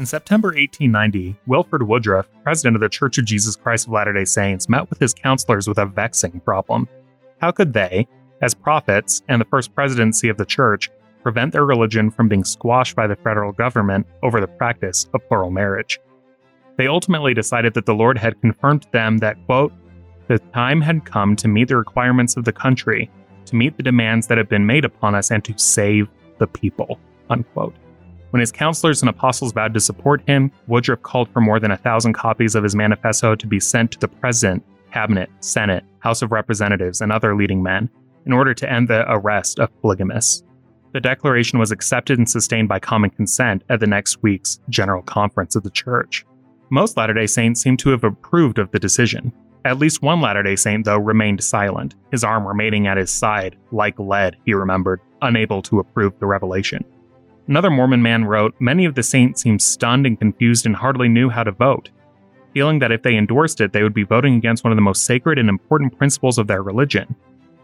In September 1890, Wilford Woodruff, president of the Church of Jesus Christ of Latter day Saints, met with his counselors with a vexing problem. How could they, as prophets and the first presidency of the church, prevent their religion from being squashed by the federal government over the practice of plural marriage? They ultimately decided that the Lord had confirmed to them that, quote, the time had come to meet the requirements of the country, to meet the demands that have been made upon us, and to save the people, unquote. When his counselors and apostles vowed to support him, Woodruff called for more than a thousand copies of his manifesto to be sent to the president, cabinet, senate, House of Representatives, and other leading men in order to end the arrest of polygamists. The declaration was accepted and sustained by common consent at the next week's General Conference of the Church. Most Latter day Saints seem to have approved of the decision. At least one Latter day Saint, though, remained silent, his arm remaining at his side, like lead, he remembered, unable to approve the revelation. Another Mormon man wrote Many of the saints seemed stunned and confused and hardly knew how to vote, feeling that if they endorsed it, they would be voting against one of the most sacred and important principles of their religion.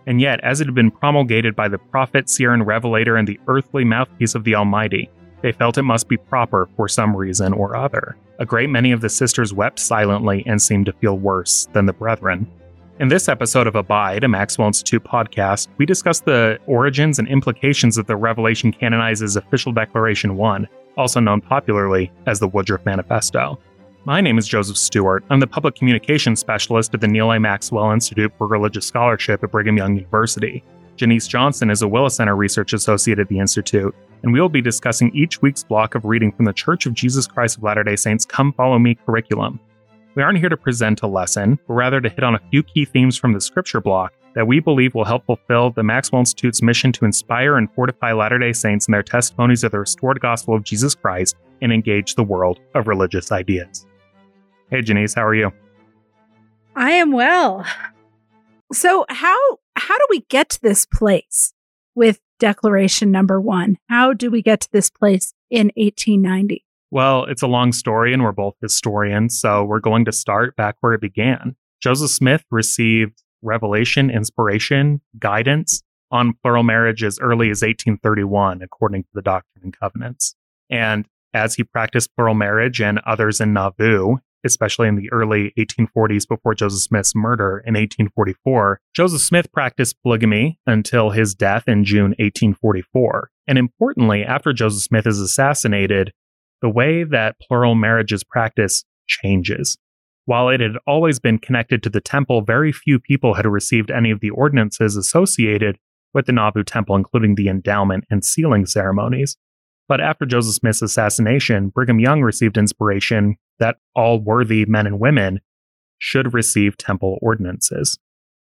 And yet, as it had been promulgated by the prophet, seer, and revelator and the earthly mouthpiece of the Almighty, they felt it must be proper for some reason or other. A great many of the sisters wept silently and seemed to feel worse than the brethren. In this episode of Abide, a Maxwell Institute podcast, we discuss the origins and implications of the Revelation canonizes Official Declaration 1, also known popularly as the Woodruff Manifesto. My name is Joseph Stuart. I'm the public communications specialist at the Neil A. Maxwell Institute for Religious Scholarship at Brigham Young University. Janiece Johnson is a Willes Center Research Associate at the Institute, and we will be discussing each week's block of reading from the Church of Jesus Christ of Latter day Saints Come Follow Me curriculum. We aren't here to present a lesson, but rather to hit on a few key themes from the scripture block that we believe will help fulfill the Maxwell Institute's mission to inspire and fortify Latter day Saints in their testimonies of the restored gospel of Jesus Christ and engage the world of religious ideas. Hey, Janiece, how are you? I am well. So, how how do we get to this place with declaration number 1? How do we get to this place in 1890? Well, it's a long story, and we're both historians, so we're going to start back where it began. Joseph Smith received revelation, inspiration, guidance on plural marriage as early as 1831, according to the Doctrine and Covenants. And as he practiced plural marriage and others in Nauvoo, especially in the early 1840s before Joseph Smith's murder in 1844, Joseph Smith practiced polygamy until his death in June 1844. And importantly, after Joseph Smith is assassinated, the way that plural marriage is practiced changes. While it had always been connected to the temple, very few people had received any of the ordinances associated with the Nauvoo temple, including the endowment and sealing ceremonies. But after Joseph Smith's assassination, Brigham Young received inspiration that all worthy men and women should receive temple ordinances.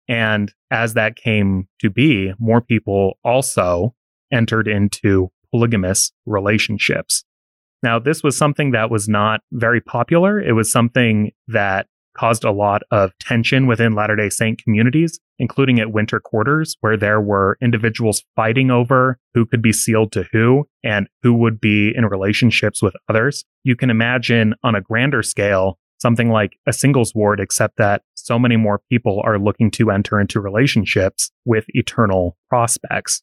And as that came to be, more people also entered into polygamous relationships. Now, this was something that was not very popular. It was something that caused a lot of tension within Latter day Saint communities, including at winter quarters, where there were individuals fighting over who could be sealed to who and who would be in relationships with others. You can imagine on a grander scale something like a singles ward, except that so many more people are looking to enter into relationships with eternal prospects.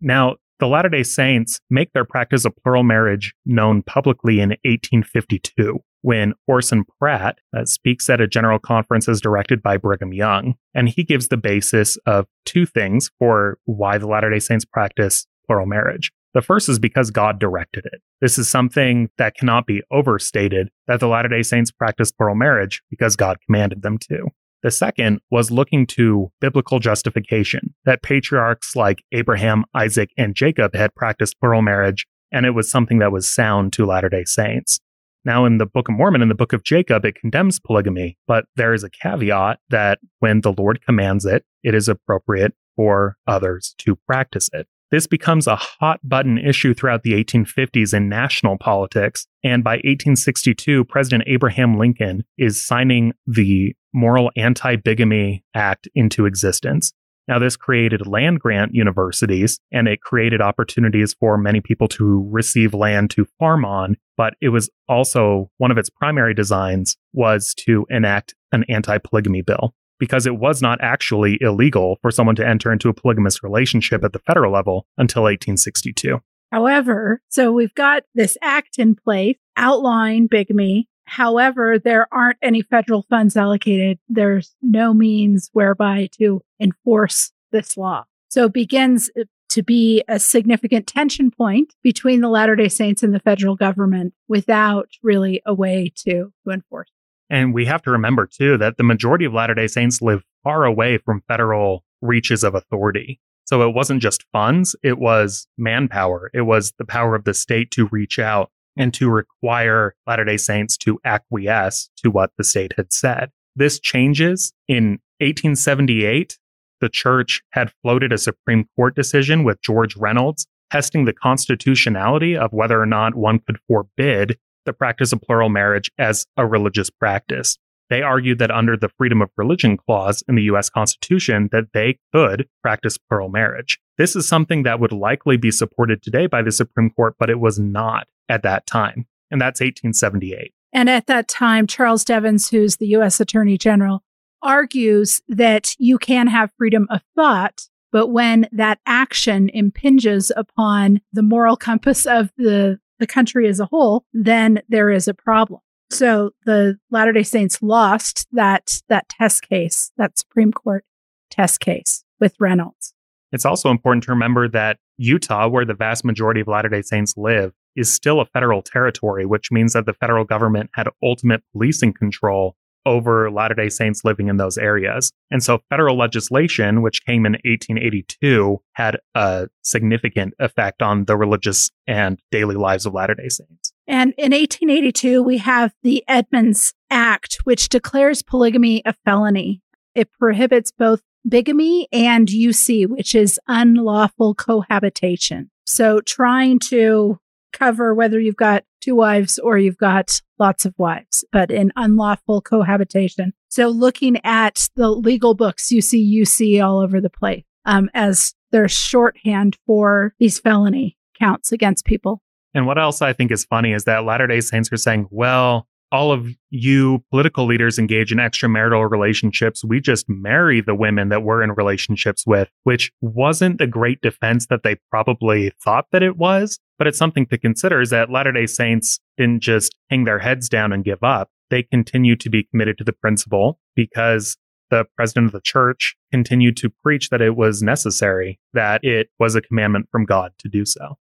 Now, the Latter day Saints make their practice of plural marriage known publicly in 1852 when Orson Pratt uh, speaks at a general conference as directed by Brigham Young. And he gives the basis of two things for why the Latter day Saints practice plural marriage. The first is because God directed it. This is something that cannot be overstated that the Latter day Saints practice plural marriage because God commanded them to. The second was looking to biblical justification that patriarchs like Abraham, Isaac, and Jacob had practiced plural marriage, and it was something that was sound to Latter day Saints. Now, in the Book of Mormon, in the Book of Jacob, it condemns polygamy, but there is a caveat that when the Lord commands it, it is appropriate for others to practice it. This becomes a hot button issue throughout the 1850s in national politics. And by 1862, President Abraham Lincoln is signing the Morrill Anti Bigamy Act into existence. Now, this created land grant universities and it created opportunities for many people to receive land to farm on. But it was also one of its primary designs was to enact an anti polygamy bill because it was not actually illegal for someone to enter into a polygamous relationship at the federal level until 1862. However, so we've got this act in place outlawing bigamy. However, there aren't any federal funds allocated. There's no means whereby to enforce this law. So it begins uh, to be a significant tension point between the Latter day Saints and the federal government without really a way to, to enforce. And we have to remember, too, that the majority of Latter day Saints live far away from federal reaches of authority. So it wasn't just funds, it was manpower. It was the power of the state to reach out and to require Latter day Saints to acquiesce to what the state had said. This changes in 1878. The church had floated a Supreme Court decision with George Reynolds testing the constitutionality of whether or not one could forbid the practice of plural marriage as a religious practice. They argued that under the freedom of religion clause in the US Constitution that they could practice plural marriage. This is something that would likely be supported today by the Supreme Court, but it was not at that time. And that's 1878. And at that time, Charles Devens, who's the US Attorney General, argues that you can have freedom of thought, but when that action impinges upon the moral compass of the, the country as a whole, then there is a problem. So the Latter day Saints lost that, that test case, that Supreme Court test case with Reynolds. It's also important to remember that Utah, where the vast majority of Latter day Saints live, is still a federal territory, which means that the federal government had ultimate policing control over Latter day Saints living in those areas. And so federal legislation, which came in 1882, had a significant effect on the religious and daily lives of Latter day Saints. And in 1882, we have the Edmunds Act, which declares polygamy a felony. It prohibits both bigamy and UC, which is unlawful cohabitation. So trying to cover whether you've got two wives or you've got lots of wives, but in unlawful cohabitation. So looking at the legal books, you see UC all over the place um, as their shorthand for these felony counts against people. And what else I think is funny is that Latter day Saints are saying, well, all of you political leaders engage in extramarital relationships. We just marry the women that we're in relationships with, which wasn't the great defense that they probably thought that it was. But it's something to consider is that Latter day Saints didn't just hang their heads down and give up. They continued to be committed to the principle because the president of the church continued to preach that it was necessary, that it was a commandment from God to do so.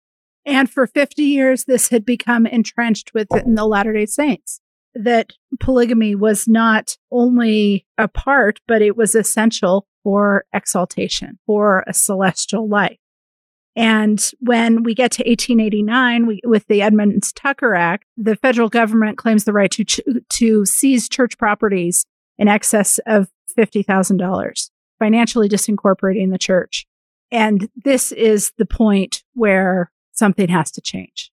And for 50 years, this had become entrenched within the Latter day Saints that polygamy was not only a part, but it was essential for exaltation, for a celestial life. And when we get to 1889, we, with the Edmunds Tucker Act, the federal government claims the right to, ch- to seize church properties in excess of $50,000, financially disincorporating the church. And this is the point where something has to change.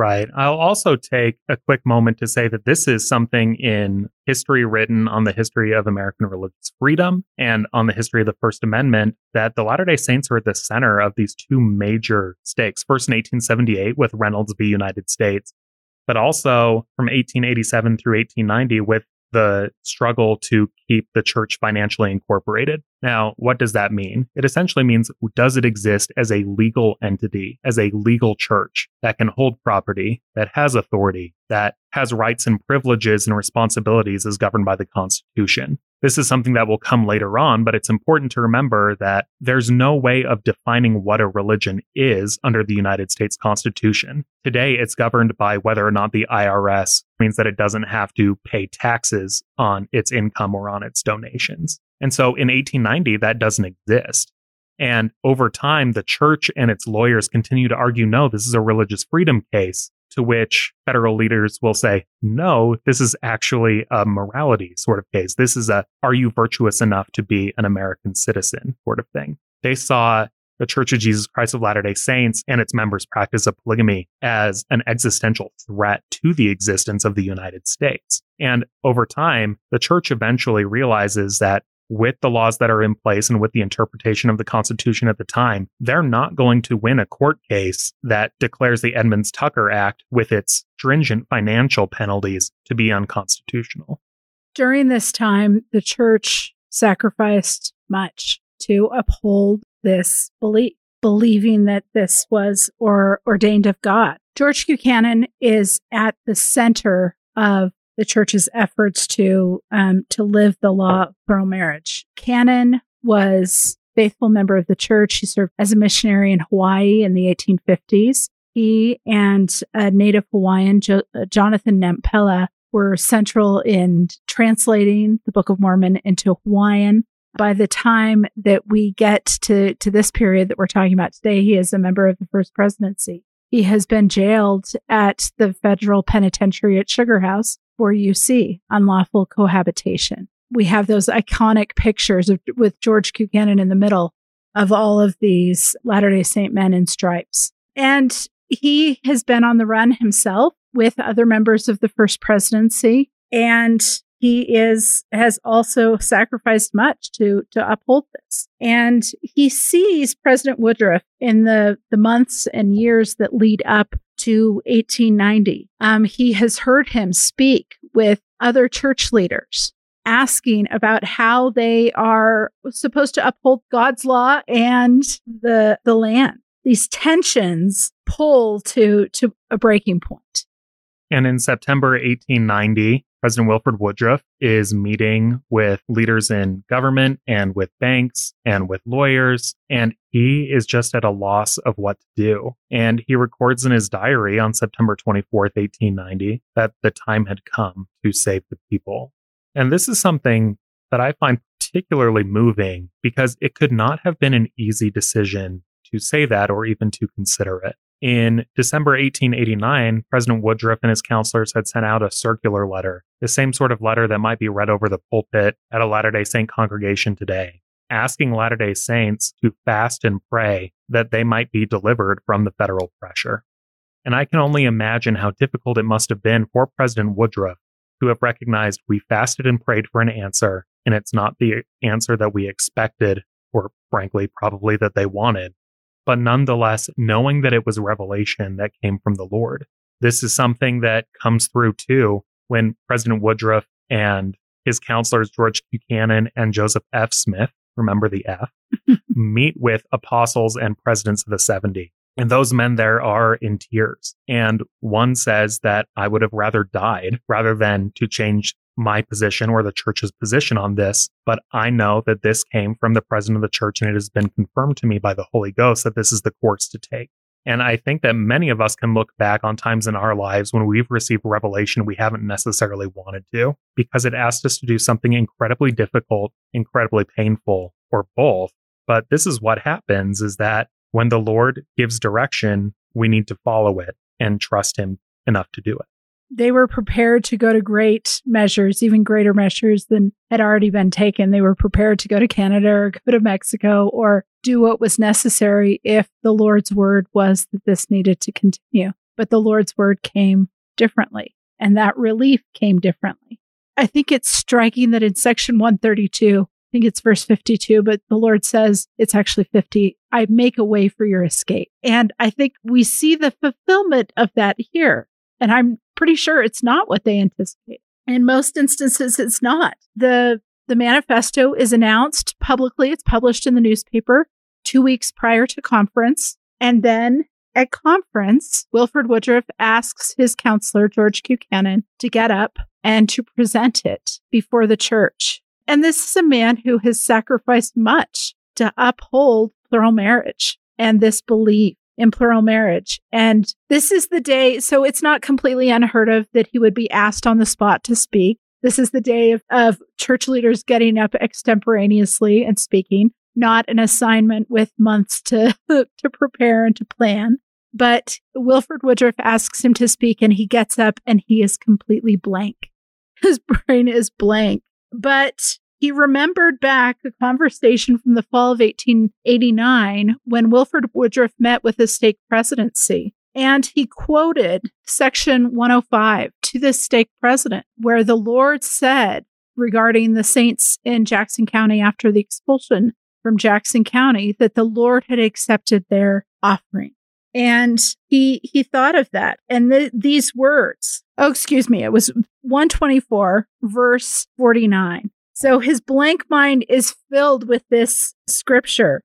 Right. I'll also take a quick moment to say that this is something in history written on the history of American religious freedom and on the history of the First Amendment that the Latter day Saints are at the center of these two major stakes. First in 1878 with Reynolds v. United States, but also from 1887 through 1890 with the struggle to keep the church financially incorporated. Now, what does that mean? It essentially means does it exist as a legal entity, as a legal church that can hold property, that has authority, that has rights and privileges and responsibilities as governed by the Constitution? This is something that will come later on, but it's important to remember that there's no way of defining what a religion is under the United States Constitution. Today, it's governed by whether or not the IRS means that it doesn't have to pay taxes on its income or on its donations. And so in 1890, that doesn't exist. And over time, the church and its lawyers continue to argue no, this is a religious freedom case, to which federal leaders will say, no, this is actually a morality sort of case. This is a, are you virtuous enough to be an American citizen sort of thing. They saw the Church of Jesus Christ of Latter day Saints and its members' practice of polygamy as an existential threat to the existence of the United States. And over time, the church eventually realizes that with the laws that are in place and with the interpretation of the Constitution at the time, they're not going to win a court case that declares the Edmunds Tucker Act with its stringent financial penalties to be unconstitutional. During this time, the church sacrificed much to uphold this belief, believing that this was or ordained of God George Q. Cannon is at the center of the church's efforts to um, to live the law of plural marriage. Cannon was faithful member of the church. He served as a missionary in Hawaii in the 1850s. He and a native Hawaiian, jo- uh, Jonathan Napela, were central in translating the Book of Mormon into Hawaiian. By the time that we get to, to this period that we're talking about today, he is a member of the First Presidency. He has been jailed at the federal penitentiary at Sugar House for UC, unlawful cohabitation. We have those iconic pictures of, with George Q. Cannon in the middle of all of these Latter day Saint men in stripes. And he has been on the run himself with other members of the first presidency. And he is has also sacrificed much to to uphold this. And he sees president woodruff in the the months and years that lead up to 1890 um, he has heard him speak with other church leaders asking about how they are supposed to uphold god's law and the the land. These tensions pull to to a breaking point. And in September 1890, President Wilford Woodruff is meeting with leaders in government and with banks and with lawyers, and he is just at a loss of what to do. And he records in his diary on September 24th, 1890, that the time had come to save the people. And this is something that I find particularly moving because it could not have been an easy decision to say that or even to consider it. In December 1889, President Woodruff and his counselors had sent out a circular letter, the same sort of letter that might be read over the pulpit at a Latter day Saint congregation today, asking Latter day Saints to fast and pray that they might be delivered from the federal pressure. And I can only imagine how difficult it must have been for President Woodruff to have recognized we fasted and prayed for an answer, and it's not the answer that we expected, or frankly, probably that they wanted but nonetheless, knowing that it was revelation that came from the Lord. This is something that comes through too when President Woodruff and his counselors, George Q. Cannon and Joseph F. Smith, remember the F, meet with apostles and presidents of the 70. And those men there are in tears. And one says that I would have rather died rather than to change my position or the church's position on this, but I know that this came from the president of the church and it has been confirmed to me by the Holy Ghost that this is the course to take. And I think that many of us can look back on times in our lives when we've received revelation we haven't necessarily wanted to because it asked us to do something incredibly difficult, incredibly painful, or both. But this is what happens is that when the Lord gives direction, we need to follow it and trust him enough to do it they were prepared to go to great measures, even greater measures than had already been taken. They were prepared to go to Canada or go to Mexico or do what was necessary if the Lord's word was that this needed to continue. But the Lord's word came differently, and that relief came differently. I think it's striking that in section 132, I think it's verse 52, but the Lord says it's actually 50. I make a way for your escape. And I think we see the fulfillment of that here. And I'm pretty sure it's not what they anticipate. In most instances, it's not. The the manifesto is announced publicly. It's published in the newspaper two weeks prior to conference. And then at conference, Wilford Woodruff asks his counselor, George Q. Cannon, to get up and to present it before the church. And this is a man who has sacrificed much to uphold plural marriage and this belief in plural marriage. And this is the day, so it's not completely unheard of that he would be asked on the spot to speak. This is the day of, of church leaders getting up extemporaneously and speaking, not an assignment with months to, to prepare and to plan. But Wilford Woodruff asks him to speak and he gets up and he is completely blank. His brain is blank. But he remembered back a conversation from the fall of 1889 when Wilford Woodruff met with the stake presidency. And he quoted section 105 to the stake president, where the Lord said regarding the saints in Jackson County after the expulsion from Jackson County that the Lord had accepted their offering. And he he thought of that and the, these words. Oh, excuse me. It was 124 verse 49. So his blank mind is filled with this scripture.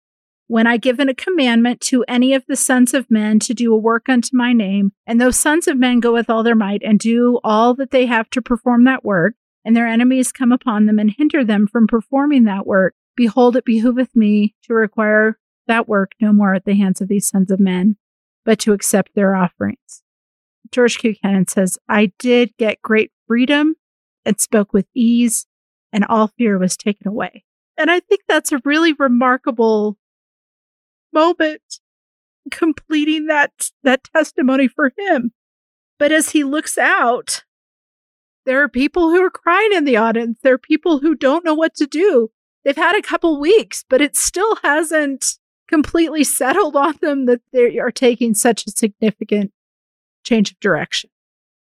when I given a commandment to any of the sons of men to do a work unto my name, and those sons of men go with all their might and do all that they have to perform that work, and their enemies come upon them and hinder them from performing that work, behold, it behooveth me to require that work no more at the hands of these sons of men, but to accept their offerings. George. Cannon says, I did get great freedom and spoke with ease, and all fear was taken away. And I think that's a really remarkable moment completing that that testimony for him. But as he looks out, there are people who are crying in the audience. There are people who don't know what to do. They've had a couple weeks, but it still hasn't completely settled on them that they are taking such a significant change of direction.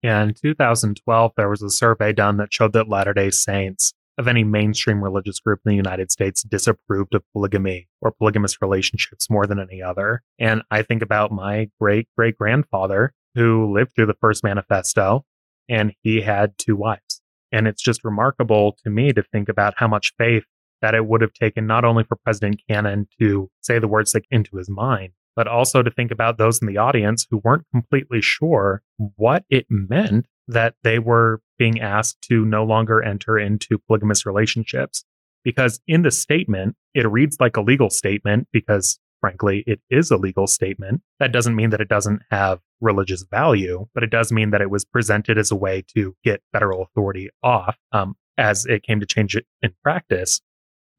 Yeah, in 2012, there was a survey done that showed that Latter day Saints of any mainstream religious group in the United States disapproved of polygamy or polygamous relationships more than any other. And I think about my great great grandfather who lived through the first manifesto and he had two wives. And it's just remarkable to me to think about how much faith that it would have taken not only for President Cannon to say the words that into his mind, but also to think about those in the audience who weren't completely sure what it meant that they were being asked to no longer enter into polygamous relationships. Because in the statement, it reads like a legal statement because, frankly, it is a legal statement. That doesn't mean that it doesn't have religious value, but it does mean that it was presented as a way to get federal authority off um, as it came to change it in practice.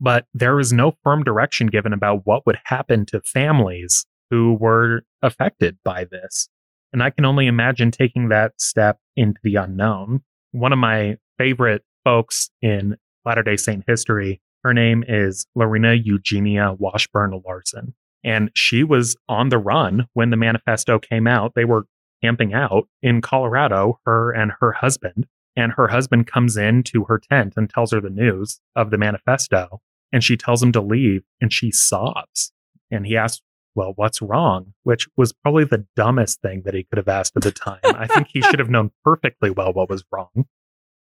But there was no firm direction given about what would happen to families who were affected by this. And I can only imagine taking that step into the unknown. One of my favorite folks in Latter day Saint history, her name is Lorena Eugenia Washburn Larson. And she was on the run when the manifesto came out. They were camping out in Colorado, her and her husband. And her husband comes into her tent and tells her the news of the manifesto. And she tells him to leave and she sobs. And he asks well, what's wrong? Which was probably the dumbest thing that he could have asked at the time. I think he should have known perfectly well what was wrong.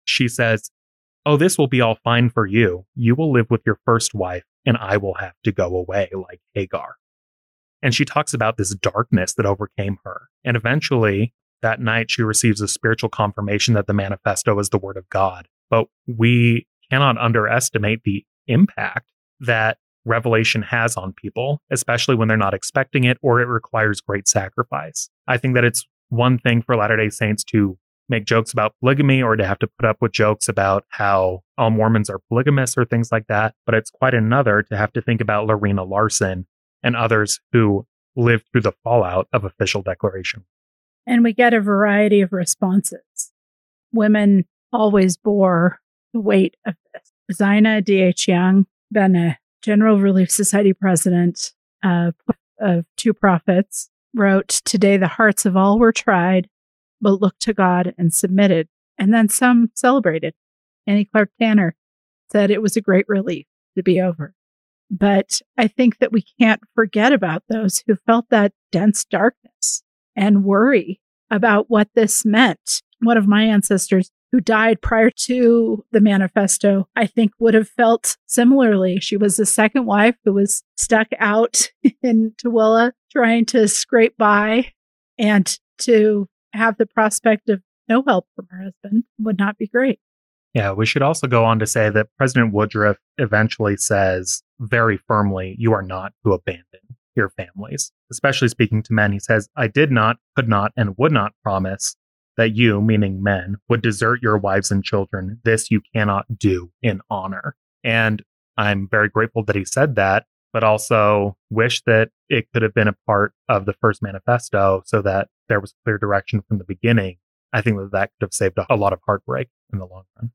She says, Oh, this will be all fine for you. You will live with your first wife, and I will have to go away like Hagar. And she talks about this darkness that overcame her. And eventually, that night, she receives a spiritual confirmation that the manifesto is the word of God. But we cannot underestimate the impact that revelation has on people, especially when they're not expecting it or it requires great sacrifice. I think that it's one thing for Latter day Saints to make jokes about polygamy or to have to put up with jokes about how all Mormons are polygamous or things like that. But it's quite another to have to think about Lorena Larson and others who lived through the fallout of official declaration. And we get a variety of responses. Women always bore the weight of this. Zina D.H. Young, been a General Relief Society president uh, of Two Prophets, wrote, Today the hearts of all were tried, but looked to God and submitted. And then some celebrated. Annie Clark Tanner said it was a great relief to be over. But I think that we can't forget about those who felt that dense darkness and worry about what this meant. One of my ancestors who died prior to the manifesto, I think would have felt similarly. She was the second wife who was stuck out in Tooele trying to scrape by and to have the prospect of no help from her husband would not be great. Yeah, we should also go on to say that President Woodruff eventually says very firmly, you are not to abandon your families. Especially speaking to men, he says, I did not, could not, and would not promise that you, meaning men, would desert your wives and children. This you cannot do in honor. And I'm very grateful that he said that, but also wish that it could have been a part of the first manifesto so that there was clear direction from the beginning. I think that that could have saved a lot of heartbreak in the long run.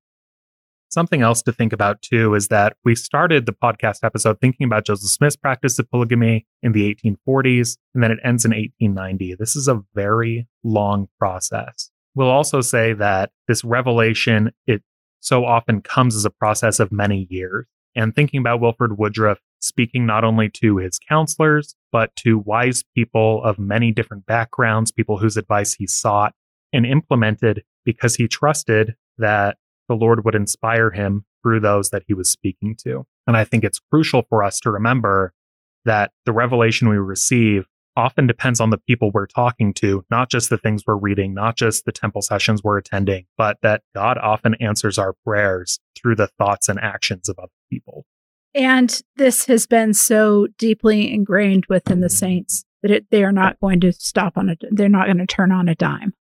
Something else to think about too is that we started the podcast episode thinking about Joseph Smith's practice of polygamy in the 1840s, and then it ends in 1890. This is a very long process. We'll also say that this revelation, it so often comes as a process of many years. And thinking about Wilford Woodruff speaking not only to his counselors, but to wise people of many different backgrounds, people whose advice he sought and implemented because he trusted that the Lord would inspire him through those that he was speaking to. And I think it's crucial for us to remember that the revelation we receive often depends on the people we're talking to, not just the things we're reading, not just the temple sessions we're attending, but that God often answers our prayers through the thoughts and actions of other people. And this has been so deeply ingrained within the saints that it, they are not going to stop on it. They're not going to turn on a dime.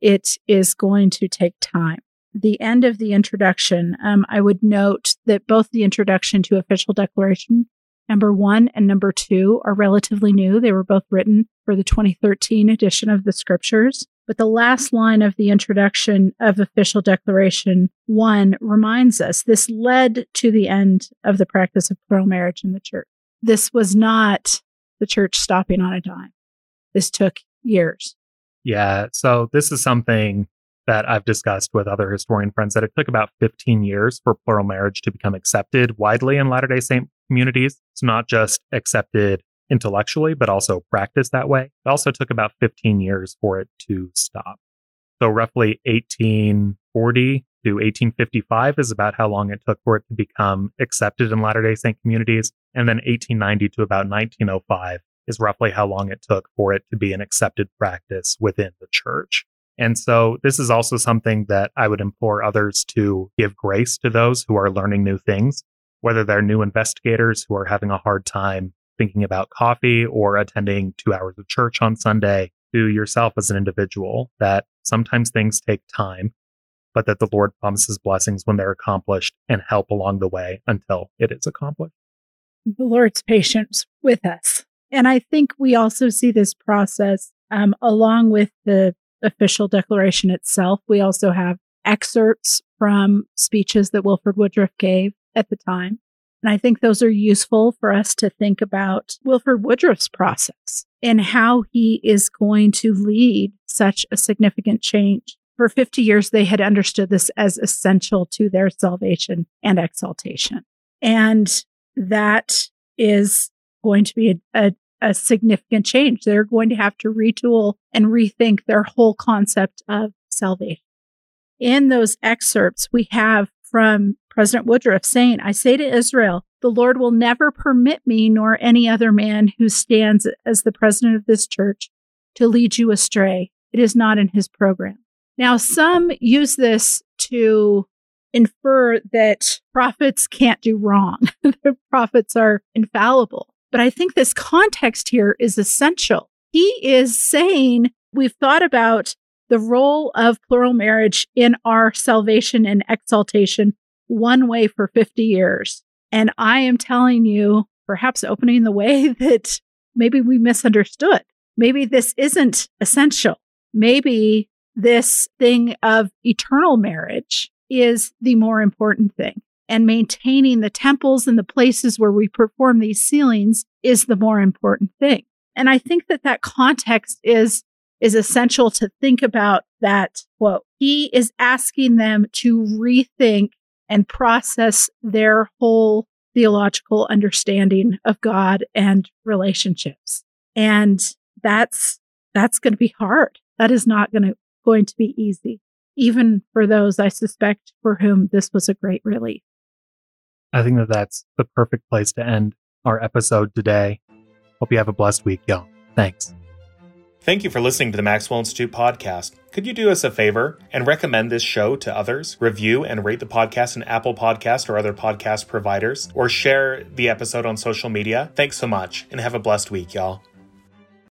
It is going to take time. The end of the introduction, um, I would note that both the introduction to official declaration Number one and number two are relatively new. They were both written for the 2013 edition of the scriptures. But the last line of the introduction of official declaration one reminds us this led to the end of the practice of plural marriage in the church. This was not the church stopping on a dime. This took years. Yeah. So this is something that I've discussed with other historian friends that it took about 15 years for plural marriage to become accepted widely in Latter day Saint communities. It's not just accepted intellectually, but also practiced that way. It also took about 15 years for it to stop. So roughly 1840 to 1855 is about how long it took for it to become accepted in Latter day Saint communities. And then 1890 to about 1905 is roughly how long it took for it to be an accepted practice within the church. And so this is also something that I would implore others to give grace to those who are learning new things, whether they're new investigators who are having a hard time thinking about coffee or attending two hours of church on Sunday, to yourself as an individual, that sometimes things take time, but that the Lord promises blessings when they're accomplished and help along the way until it is accomplished. The Lord's patience with us. And I think we also see this process um, along with the official declaration itself. We also have excerpts from speeches that Wilford Woodruff gave at the time. And I think those are useful for us to think about Wilford Woodruff's process and how he is going to lead such a significant change. For 50 years, they had understood this as essential to their salvation and exaltation. And that is going to be a, a, a significant change. They're going to have to retool and rethink their whole concept of salvation. In those excerpts, we have from President Woodruff saying, I say to Israel, the Lord will never permit me nor any other man who stands as the president of this church to lead you astray. It is not in his program. Now, some use this to infer that prophets can't do wrong. the prophets are infallible. But I think this context here is essential. He is saying we've thought about the role of plural marriage in our salvation and exaltation one way for 50 years. And I am telling you, perhaps opening the way that maybe we misunderstood. Maybe this isn't essential. Maybe this thing of eternal marriage is the more important thing and maintaining the temples and the places where we perform these sealings is the more important thing. And I think that that context is, is essential to think about that quote. He is asking them to rethink and process their whole theological understanding of God and relationships. And that's, that's going to be hard. That is not going to, going to be easy, even for those I suspect for whom this was a great relief. I think that that's the perfect place to end our episode today. Hope you have a blessed week, y'all. Thanks. Thank you for listening to the Maxwell Institute podcast. Could you do us a favor and recommend this show to others? Review and rate the podcast in Apple Podcast or other podcast providers, or share the episode on social media. Thanks so much, and have a blessed week, y'all.